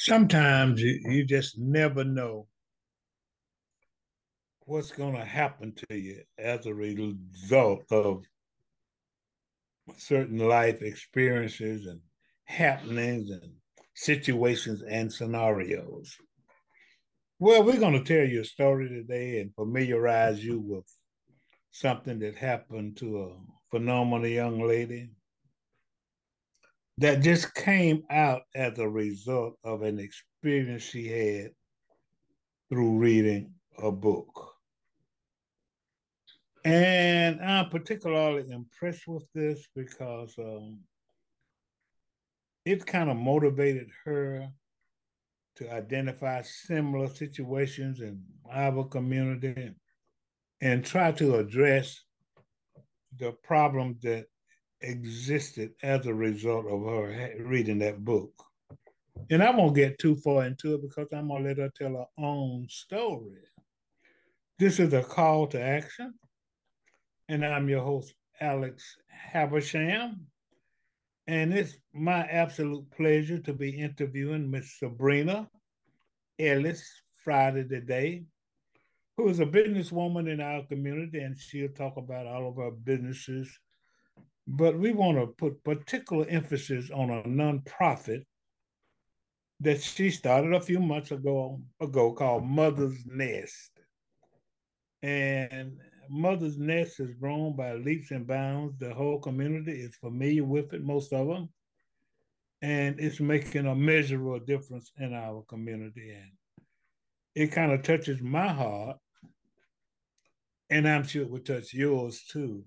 sometimes you, you just never know what's going to happen to you as a result of certain life experiences and happenings and situations and scenarios. Well, we're going to tell you a story today and familiarize you with something that happened to a phenomenal young lady that just came out as a result of an experience she had through reading a book. And I'm particularly impressed with this because um, it kind of motivated her to identify similar situations in our community and try to address the problems that existed as a result of her reading that book. And I won't get too far into it because I'm going to let her tell her own story. This is a call to action. And I'm your host, Alex Habersham. And it's my absolute pleasure to be interviewing Miss Sabrina Ellis Friday today, who is a businesswoman in our community, and she'll talk about all of our businesses. But we want to put particular emphasis on a nonprofit that she started a few months ago ago called Mother's Nest. And Mother's Nest has grown by leaps and bounds. The whole community is familiar with it, most of them. And it's making a measurable difference in our community. And it kind of touches my heart. And I'm sure it will touch yours too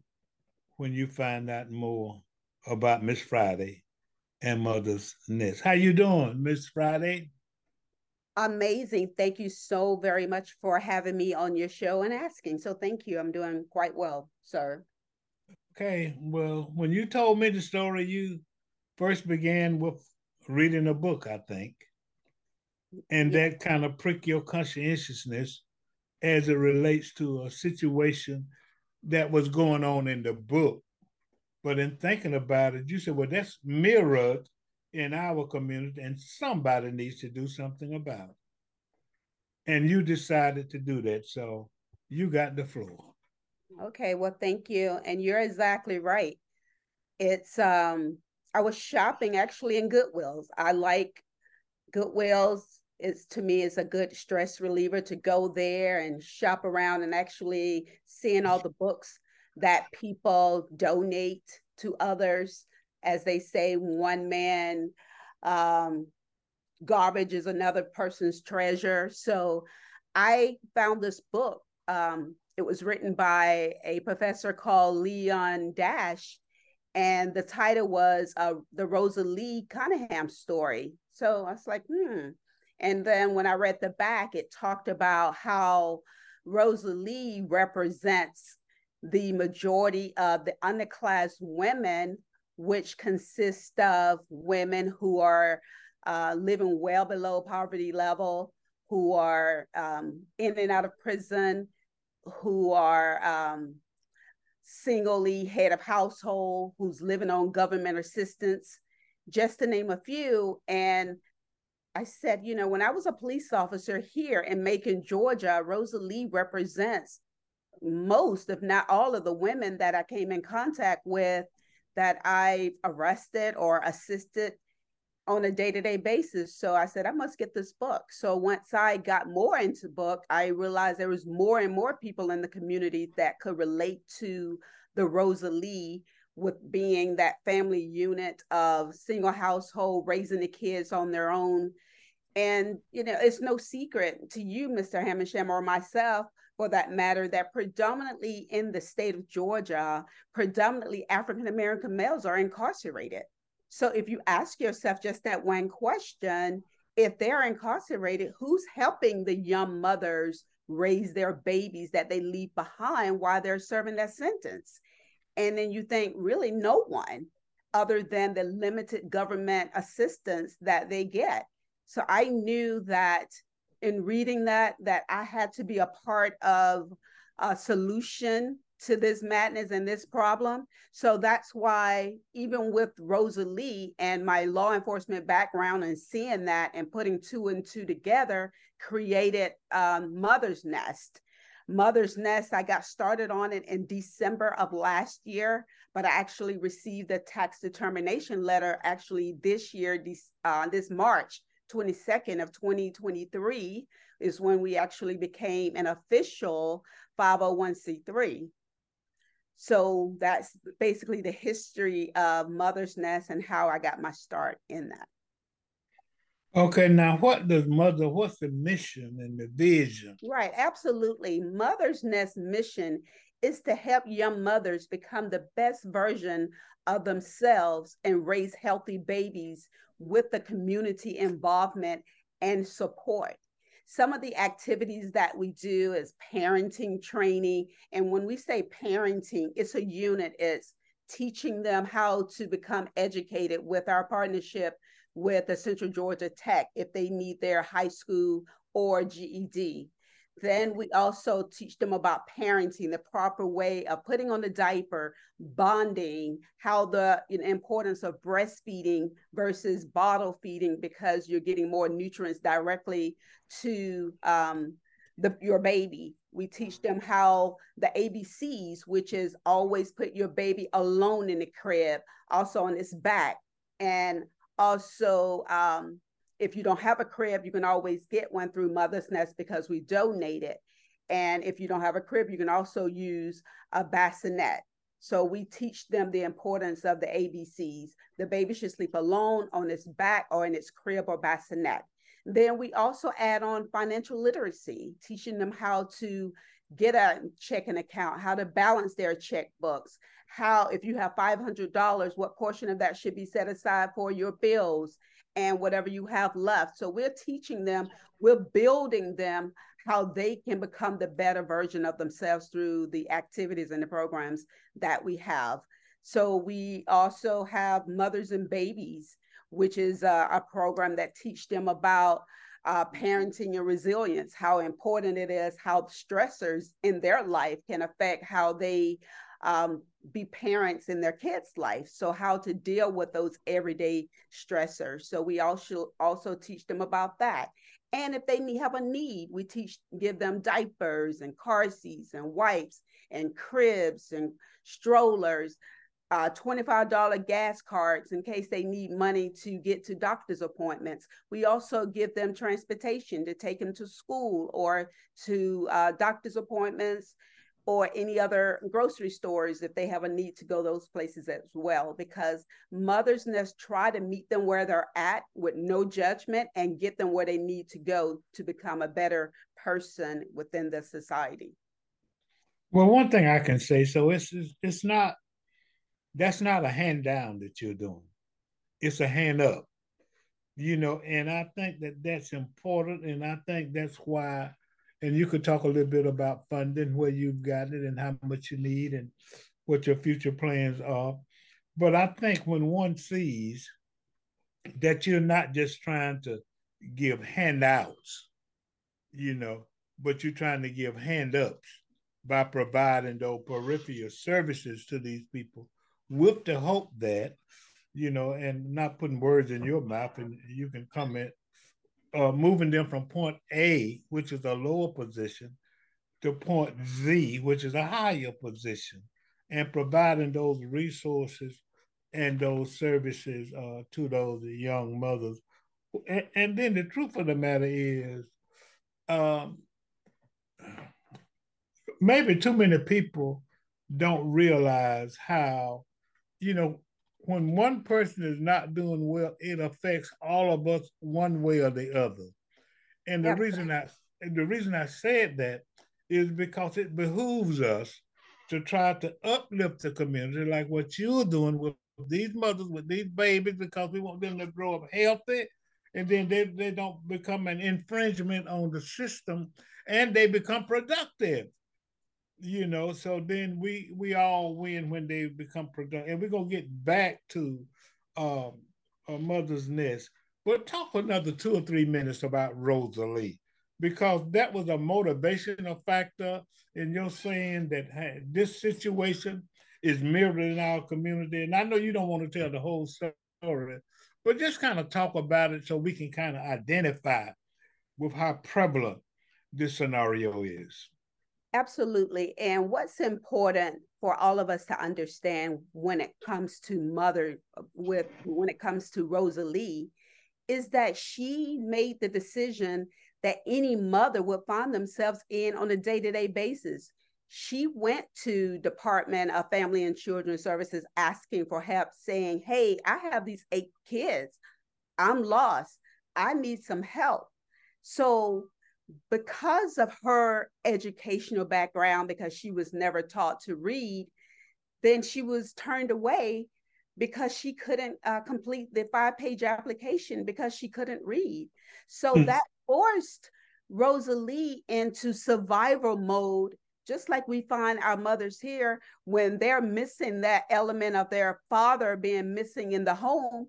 when you find out more about Miss Friday and Mother's Nest. How you doing, Miss Friday? Amazing. Thank you so very much for having me on your show and asking. So thank you. I'm doing quite well, sir. Okay. Well, when you told me the story, you first began with reading a book, I think. And yeah. that kind of pricked your conscientiousness as it relates to a situation that was going on in the book. But in thinking about it, you said, well, that's mirrored in our community, and somebody needs to do something about it. And you decided to do that. So you got the floor. Okay, well, thank you. And you're exactly right. It's um I was shopping actually in Goodwills. I like Goodwills. It's to me it's a good stress reliever to go there and shop around and actually seeing all the books that people donate to others as they say, one man um, garbage is another person's treasure. So I found this book. Um, it was written by a professor called Leon Dash, and the title was uh, The Rosa Lee Cunningham Story. So I was like, hmm. And then when I read the back, it talked about how Rosa Lee represents the majority of the underclass women which consist of women who are uh, living well below poverty level, who are um, in and out of prison, who are um, singly head of household, who's living on government assistance, just to name a few. And I said, you know, when I was a police officer here in Macon, Georgia, Rosa Lee represents most, if not all, of the women that I came in contact with that I arrested or assisted on a day-to-day basis. So I said, I must get this book. So once I got more into book, I realized there was more and more people in the community that could relate to the Rosa Lee with being that family unit of single household, raising the kids on their own. And, you know, it's no secret to you, Mr. Habersham, or myself, for that matter, that predominantly in the state of Georgia, predominantly African American males are incarcerated. So if you ask yourself just that one question, if they're incarcerated, who's helping the young mothers raise their babies that they leave behind while they're serving that sentence? And then you think, really, no one other than the limited government assistance that they get. So I knew that in reading that that I had to be a part of a solution to this madness and this problem. So that's why, even with Rosa Lee and my law enforcement background and seeing that and putting two and two together, created um, Mother's Nest. Mother's Nest, I got started on it in December of last year, but I actually received a tax determination letter actually this year, this, uh, this March 22nd of 2023 is when we actually became an official 501c3. So that's basically the history of Mother's Nest and how I got my start in that. Okay, now what does Mother, what's the mission and the vision? Right, absolutely. Mother's Nest mission is to help young mothers become the best version of themselves and raise healthy babies with the community involvement and support. Some of the activities that we do is parenting training. And when we say parenting, it's a unit, it's teaching them how to become educated with our partnership with the Central Georgia Tech if they need their high school or GED. Then we also teach them about parenting, the proper way of putting on the diaper, bonding, how the you know, importance of breastfeeding versus bottle feeding because you're getting more nutrients directly to um, the, your baby. We teach them how the ABCs, which is always put your baby alone in the crib, also on its back, and also um, if you don't have a crib, you can always get one through Mother's Nest because we donate it. And if you don't have a crib, you can also use a bassinet. So we teach them the importance of the ABCs. The baby should sleep alone on its back or in its crib or bassinet. Then we also add on financial literacy, teaching them how to get a checking account, how to balance their checkbooks, how, if you have $500, what portion of that should be set aside for your bills and whatever you have left. So we're teaching them, we're building them how they can become the better version of themselves through the activities and the programs that we have. So we also have mothers and babies, which is a, a program that teach them about uh, parenting and resilience, how important it is, how stressors in their life can affect how they um, be parents in their kids' life. So how to deal with those everyday stressors. So we also also teach them about that. And if they have a need, we teach, give them diapers and car seats and wipes and cribs and strollers, uh, $25 gas cards in case they need money to get to doctor's appointments. We also give them transportation to take them to school or to uh, doctor's appointments or any other grocery stores if they have a need to go those places as well because Mother's Nest try to meet them where they're at with no judgment and get them where they need to go to become a better person within the society well one thing i can say so it's it's not that's not a hand down that you're doing it's a hand up you know and i think that that's important and i think that's why and you could talk a little bit about funding, where you've got it and how much you need and what your future plans are. But I think when one sees that you're not just trying to give handouts, you know, but you're trying to give hand ups by providing those peripheral services to these people with the hope that, you know, and not putting words in your mouth, and you can comment uh, moving them from point A, which is a lower position, to point Z, which is a higher position, and providing those resources and those services uh, to those young mothers. And, and, then the truth of the matter is, um, maybe too many people don't realize how, you know, when one person is not doing well, it affects all of us one way or the other. And the reason I the reason I said that is because it behooves us to try to uplift the community, like what you're doing with these mothers, with these babies, because we want them to grow up healthy, and then they, they don't become an infringement on the system, and they become productive you know so then we we all win when they become productive and we're gonna get back to um a mother's nest but talk another two or three minutes about rosa lee because that was a motivational factor in your saying that hey, this situation is mirrored in our community. And I know you don't want to tell the whole story, but just kind of talk about it so we can kind of identify with how prevalent this scenario is. Absolutely. And what's important for all of us to understand when it comes to mother with when it comes to Rosa Lee is that she made the decision that any mother would find themselves in on a day-to-day basis. She went to Department of Family and Children Services asking for help, saying, Hey, I have these eight kids. I'm lost. I need some help. So because of her educational background, because she was never taught to read, then she was turned away because she couldn't uh, complete the five page application because she couldn't read. So mm. that forced Rosa Lee into survival mode, just like we find our mothers here when they're missing that element of their father being missing in the home.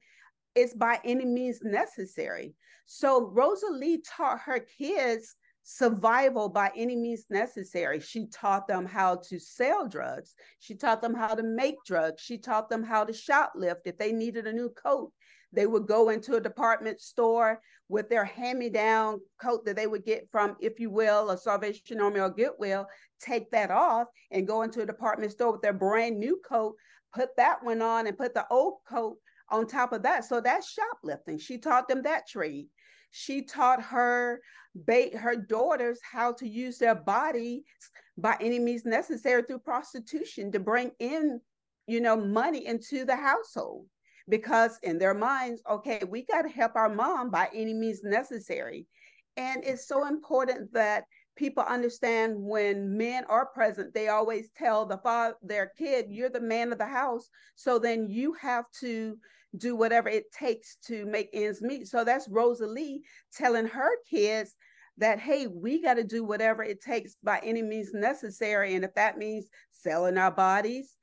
It's by any means necessary. So Rosa Lee taught her kids survival by any means necessary. She taught them how to sell drugs. She taught them how to make drugs. She taught them how to shoplift. If they needed a new coat, they would go into a department store with their hand-me-down coat that they would get from, if you will, a Salvation Army or Goodwill, take that off and go into a department store with their brand new coat, put that one on and put the old coat on top of that. So that's shoplifting. She taught them that trade. She taught her bait her daughters how to use their bodies by any means necessary through prostitution to bring in, you know, money into the household. Because in their minds, okay, we got to help our mom by any means necessary. And it's so important that people understand when men are present, they always tell the father, their kid, you're the man of the house. So then you have to do whatever it takes to make ends meet. So that's Rosa Lee telling her kids that, hey, we got to do whatever it takes by any means necessary. And if that means selling our bodies,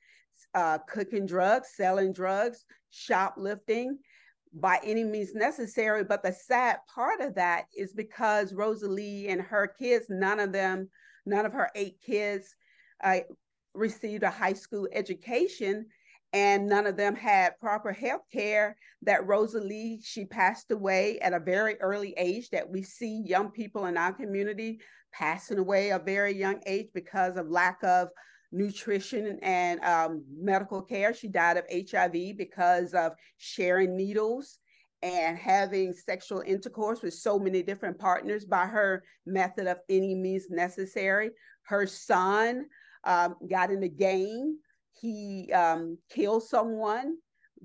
uh, cooking drugs, selling drugs, shoplifting, by any means necessary. But the sad part of that is because Rosa Lee and her kids, none of them, none of her eight kids uh, received a high school education and none of them had proper health care that rosa lee she passed away at a very early age that we see young people in our community passing away a very young age because of lack of nutrition and um, medical care. She died of hiv because of sharing needles and having sexual intercourse with so many different partners by her method of any means necessary. Her son um, got in the game. He um, killed someone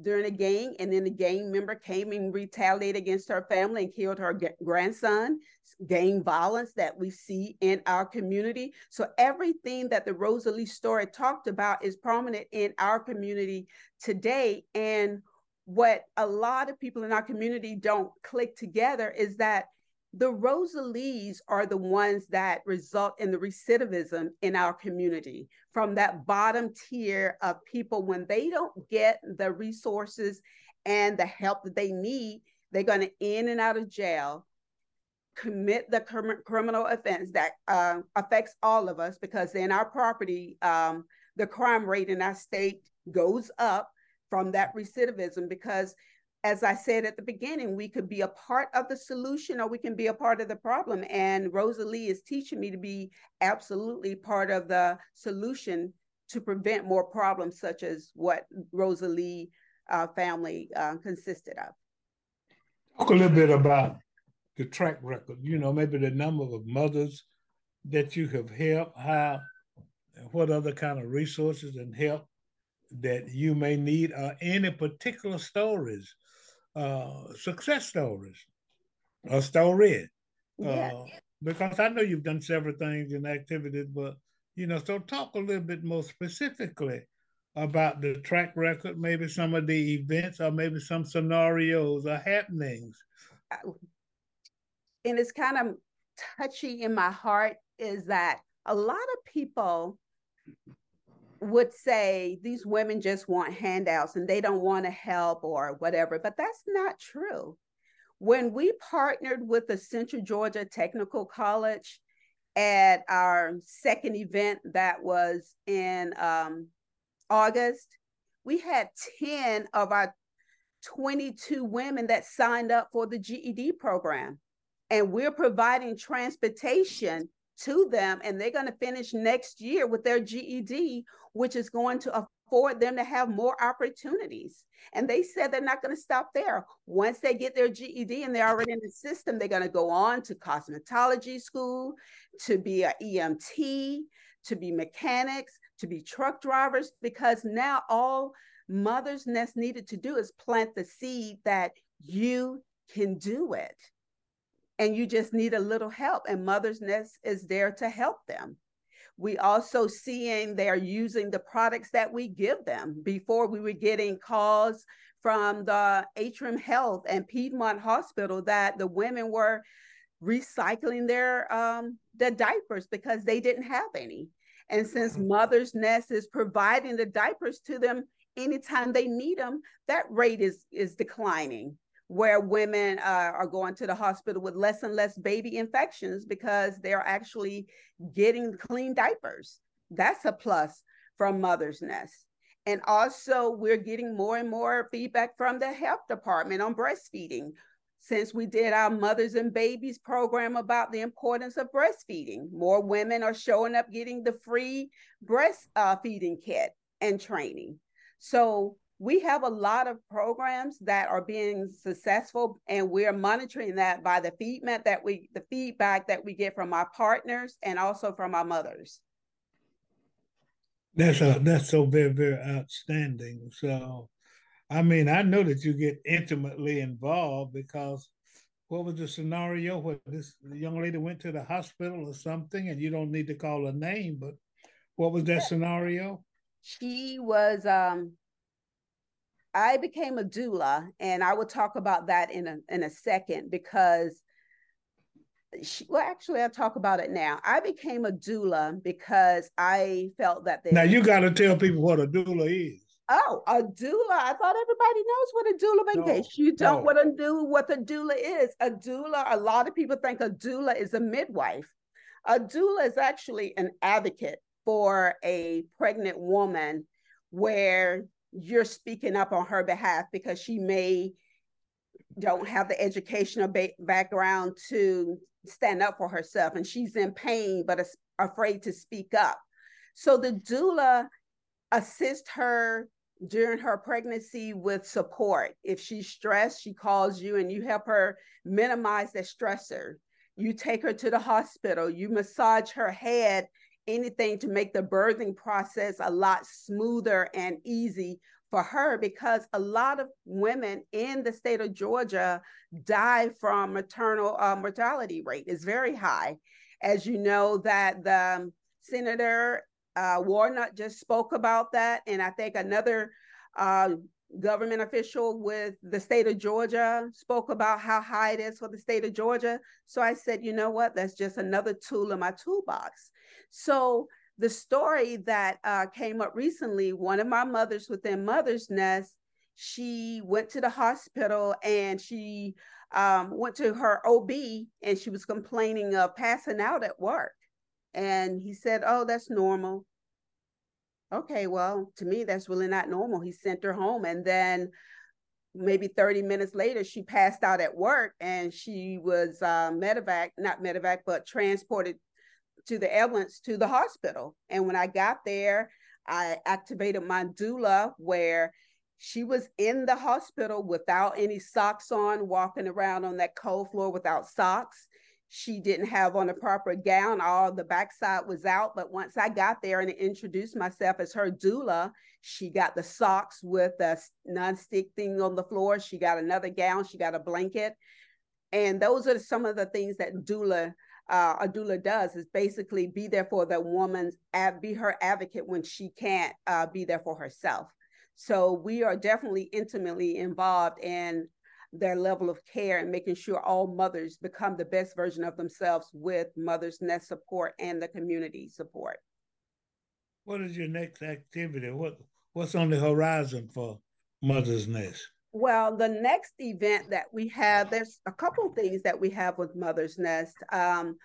during a gang, and then the gang member came and retaliated against her family and killed her g- grandson. Gang violence that we see in our community. So everything that the Rosa Lee story talked about is prominent in our community today. And what a lot of people in our community don't click together is that the Rosa Lees are the ones that result in the recidivism in our community from that bottom tier of people. When they don't get the resources and the help that they need, they're going to in and out of jail, commit the cr- criminal offense that uh, affects all of us because in our property, um, the crime rate in our state goes up from that recidivism because as I said at the beginning, we could be a part of the solution or we can be a part of the problem. And Rosa Lee is teaching me to be absolutely part of the solution to prevent more problems such as what Rosa Lee uh, family uh, consisted of. Talk a little bit about the track record, you know, maybe the number of mothers that you have helped, how, what other kind of resources and help that you may need, or any particular stories uh, success stories a story. Yeah. Uh, because I know you've done several things and activities, but you know, so talk a little bit more specifically about the track record, maybe some of the events, or maybe some scenarios or happenings. And it's kind of touchy in my heart is that a lot of people would say these women just want handouts and they don't want to help or whatever, but that's not true. When we partnered with the Central Georgia Technical College at our second event that was in um, August, we had 10 of our 22 women that signed up for the GED program. And we're providing transportation to them, and they're going to finish next year with their GED, which is going to afford them to have more opportunities. And they said they're not going to stop there. Once they get their GED and they're already in the system, they're going to go on to cosmetology school, to be an EMT, to be mechanics, to be truck drivers, because now all Mother's Nest needed to do is plant the seed that you can do it. And you just need a little help, and Mother's Nest is there to help them. We also seeing they're using the products that we give them. Before we were getting calls from the Atrium Health and Piedmont Hospital that the women were recycling their um the diapers because they didn't have any. And since mm-hmm. Mother's Nest is providing the diapers to them anytime they need them, that rate is is declining where women uh, are going to the hospital with less and less baby infections because they're actually getting clean diapers. That's a plus from Mother's Nest. And also, we're getting more and more feedback from the health department on breastfeeding. Since we did our Mothers and Babies program about the importance of breastfeeding, more women are showing up getting the free breastfeeding uh, kit and training. So we have a lot of programs that are being successful and we're monitoring that by the feedback that we the feedback that we get from our partners and also from our mothers. That's a that's so very very outstanding. So i mean i know that you get intimately involved because what was the scenario where this young lady went to the hospital or something and you don't need to call a name but what was that scenario? She was um I became a doula, and I will talk about that in a in a second because she, well, actually, I'll talk about it now. I became a doula because I felt that they. now you got to tell people what a doula is. Oh, a doula! I thought everybody knows what a doula. In no, case you don't no. what a do what a doula is, a doula. A lot of people think a doula is a midwife. A doula is actually an advocate for a pregnant woman, where you're speaking up on her behalf because she may don't have the educational ba- background to stand up for herself and she's in pain but is afraid to speak up. So the doula assists her during her pregnancy with support. If she's stressed she calls you and you help her minimize that stressor. You take her to the hospital you massage her head anything to make the birthing process a lot smoother and easy for her because a lot of women in the state of Georgia die from maternal uh, mortality rate is very high. As you know, that the um, Senator uh, Warnock just spoke about that, and I think another uh, government official with the state of Georgia spoke about how high it is for the state of Georgia. So I said, you know what? That's just another tool in my toolbox. So the story that uh, came up recently, one of my mothers within Mother's Nest, she went to the hospital and she um, went to her OB and she was complaining of passing out at work. And he said, Oh, that's normal. Okay, well, to me, that's really not normal. He sent her home. And then maybe 30 minutes later, she passed out at work and she was uh, medevac, not medevac, but transported to the ambulance to the hospital. And when I got there, I activated my doula where she was in the hospital without any socks on, walking around on that cold floor without socks. She didn't have on a proper gown. All the backside was out. But once I got there and introduced myself as her doula, she got the socks with the non-stick thing on the floor. She got another gown. She got a blanket. And those are some of the things that doula uh, a doula does is basically be there for the woman's be her advocate when she can't uh, be there for herself. So we are definitely intimately involved in their level of care and making sure all mothers become the best version of themselves with Mother's Nest support and the community support. What is your next activity? What what's on the horizon for Mother's Nest? Well, the next event that we have, there's a couple things that we have with Mother's Nest. Um,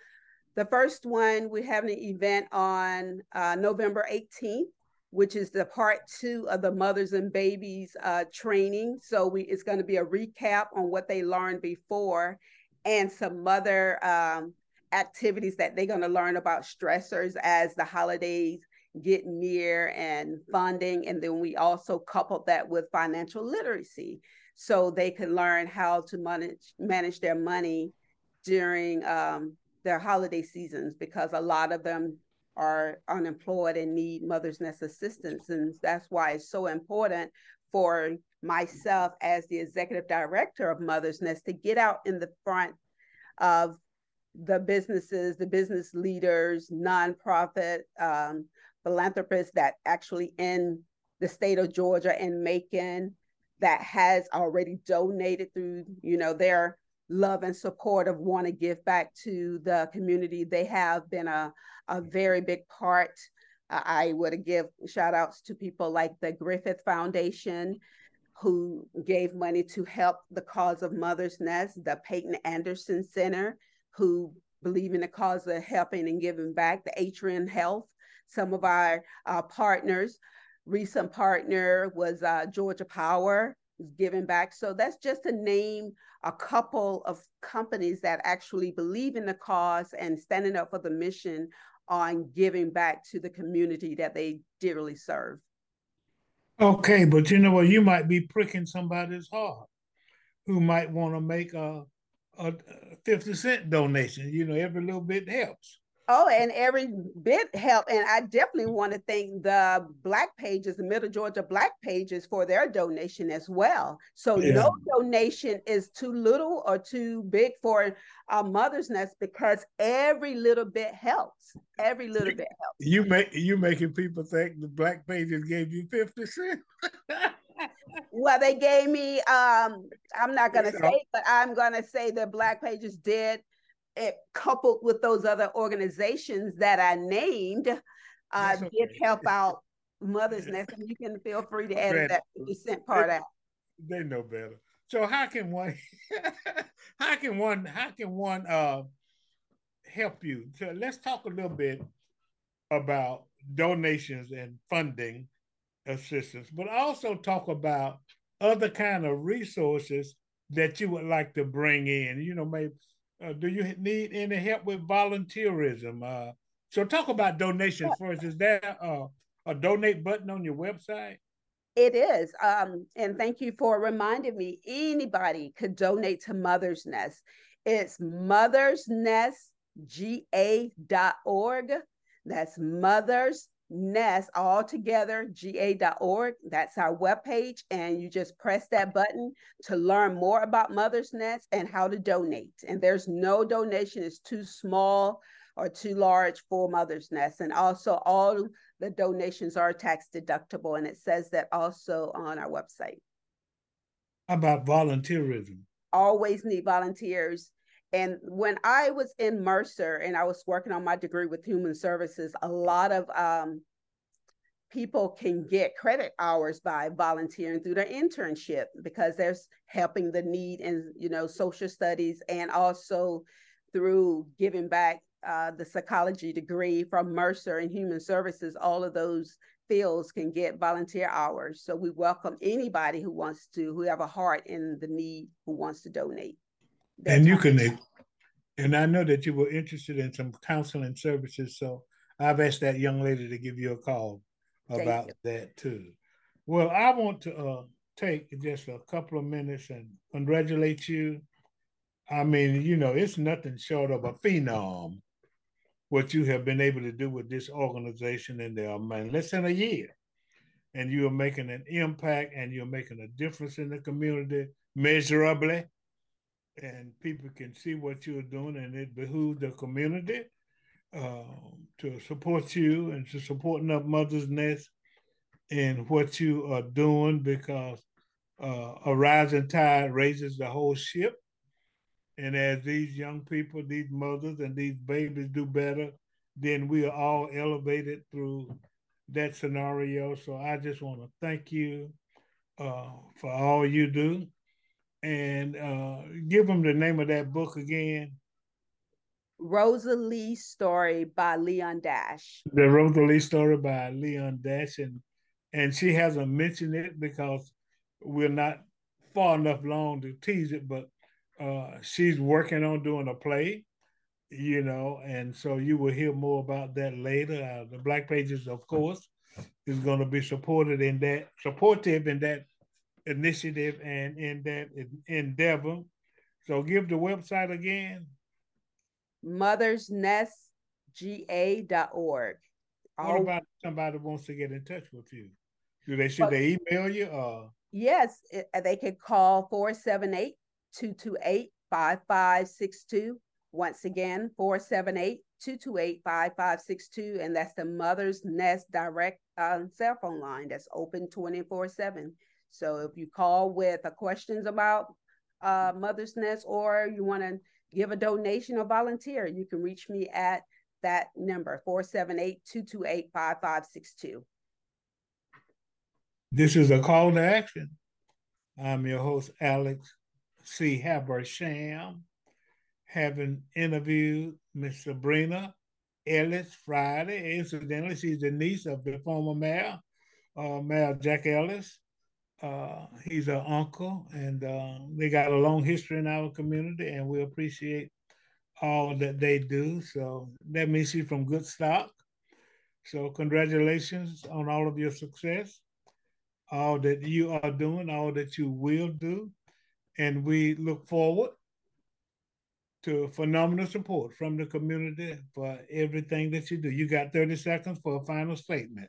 the first one, we have an event on uh, November 18th, which is the part two of the mothers and babies uh, training. So we it's going to be a recap on what they learned before and some other um, activities that they're going to learn about stressors as the holidays get near and funding. And then we also coupled that with financial literacy so they can learn how to manage, manage their money during um, their holiday seasons because a lot of them are unemployed and need Mother's Nest assistance. And that's why it's so important for myself as the executive director of Mother's Nest to get out in the front of the businesses, the business leaders, nonprofit, um, philanthropists that actually in the state of Georgia and Macon that has already donated through, you know, their love and support of want to give back to the community. They have been a, a very big part. I would give shout outs to people like the Griffith Foundation, who gave money to help the cause of Mother's Nest, the Peyton Anderson Center, who believe in the cause of helping and giving back, the Atrium Health, some of our uh, partners. Recent partner was uh, Georgia Power, is giving back. So that's just to name a couple of companies that actually believe in the cause and standing up for the mission on giving back to the community that they dearly serve. Okay, but you know what? You might be pricking somebody's heart who might want to make a, a 50 cent donation. You know, every little bit helps. Oh, and every bit help. And I definitely want to thank the Black Pages, the Middle Georgia Black Pages, for their donation as well. So yeah. no donation is too little or too big for a Mother's Nest because every little bit helps. Every little bit helps. You make you making people think the Black Pages gave you fifty cents. well, they gave me. Um, I'm not gonna say, but I'm gonna say the Black Pages did it coupled with those other organizations that I named, uh, okay. did help out Mother's Nest. And you can feel free to edit that 50 part they, out. They know better. So how can one how can one how can one uh help you? So let's talk a little bit about donations and funding assistance, but also talk about other kind of resources that you would like to bring in. You know, maybe uh, do you need any help with volunteerism? Uh, so talk about donations first. Is there a, a donate button on your website? It is. Um, and thank you for reminding me. Anybody could donate to Mother's Nest. It's mothersnestga.org. That's Mothers Nest all together, ga.org. That's our webpage. And you just press that button to learn more about Mother's Nest and how to donate. And there's no donation is too small or too large for Mother's Nest. And also all the donations are tax deductible. And it says that also on our website. How about volunteerism? Always need volunteers. And when I was in Mercer and I was working on my degree with human services, a lot of um, people can get credit hours by volunteering through their internship because there's helping the need in you know social studies and also through giving back uh, the psychology degree from Mercer and human services. All of those fields can get volunteer hours. So we welcome anybody who wants to, who have a heart in the need, who wants to donate and you can and i know that you were interested in some counseling services so i've asked that young lady to give you a call about that too. Well i want to uh, take just a couple of minutes and congratulate you. I mean you know it's nothing short of a phenom what you have been able to do with this organization in there man less than a year. And you are making an impact and you're making a difference in the community measurably and people can see what you're doing, and it behooves the community uh, to support you and to supporting up Mother's Nest in what you are doing because uh, a rising tide raises the whole ship. And as these young people, these mothers, and these babies do better, then we are all elevated through that scenario. So I just want to thank you uh, for all you do. And uh, give them the name of that book again. Rosa Lee story by Leon Dash. The Rosa Lee story by Leon Dash, and and she hasn't mentioned it because we're not far enough along to tease it, but uh, she's working on doing a play, you know, and so you will hear more about that later. Uh, the Black Pages, of course, is going to be supported in that supportive in that initiative and in that endeavor. So give the website again mothersnestga.org. What about somebody wants to get in touch with you? Do they should they email you or yes, uh, they could call 478 228 5562. Once again, 478 228 5562. And that's the Mother's Nest direct um, cell phone line that's open 24 7. So if you call with questions about uh, Mother's Nest or you want to give a donation or volunteer, you can reach me at that number 478-228-5562. This is a call to action. I'm your host, Alex C. Habersham, having interviewed Miss Sabrina Ellis Friday. Incidentally, she's the niece of the former mayor, uh, Mayor Jack Ellis. Uh, he's an uncle, and uh, they got a long history in our community, and we appreciate all that they do. So that means she's from good stock. So congratulations on all of your success, all that you are doing, all that you will do, and we look forward to phenomenal support from the community for everything that you do. You got 30 seconds for a final statement.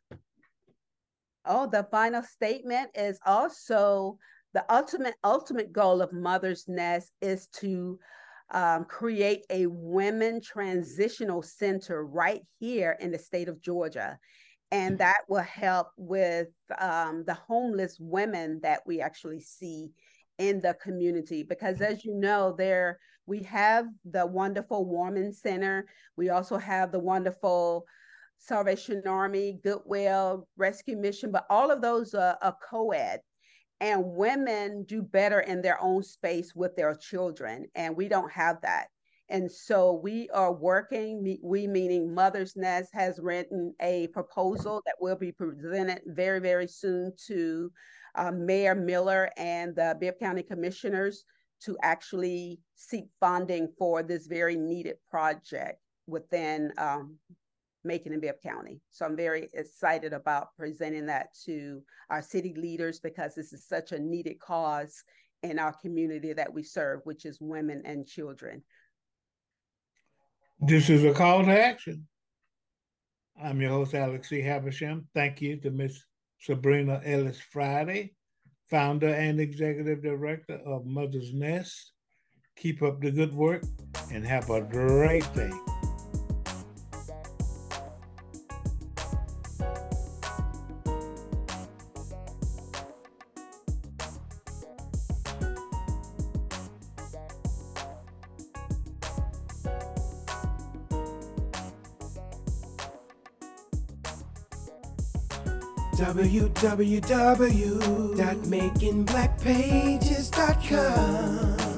Oh, the final statement is also the ultimate ultimate goal of Mother's Nest is to um, create a women transitional center right here in the state of Georgia. And that will help with um, the homeless women that we actually see in the community. Because as you know, there we have the wonderful Warming Center. We also have the wonderful Salvation Army, Goodwill, Rescue Mission, but all of those are, are co ed. And women do better in their own space with their children. And we don't have that. And so we are working, we meaning Mother's Nest has written a proposal that will be presented very, very soon to uh, Mayor Miller and the Bibb County Commissioners to actually seek funding for this very needed project within um, Macon and Bibb County. So I'm very excited about presenting that to our city leaders because this is such a needed cause in our community that we serve, which is women and children. This is a call to action. I'm your host, Alex C. Habersham. Thank you to Miss Sabrina Ellis Friday, founder and executive director of Mother's Nest. Keep up the good work and have a great day. www.makingblackpages.com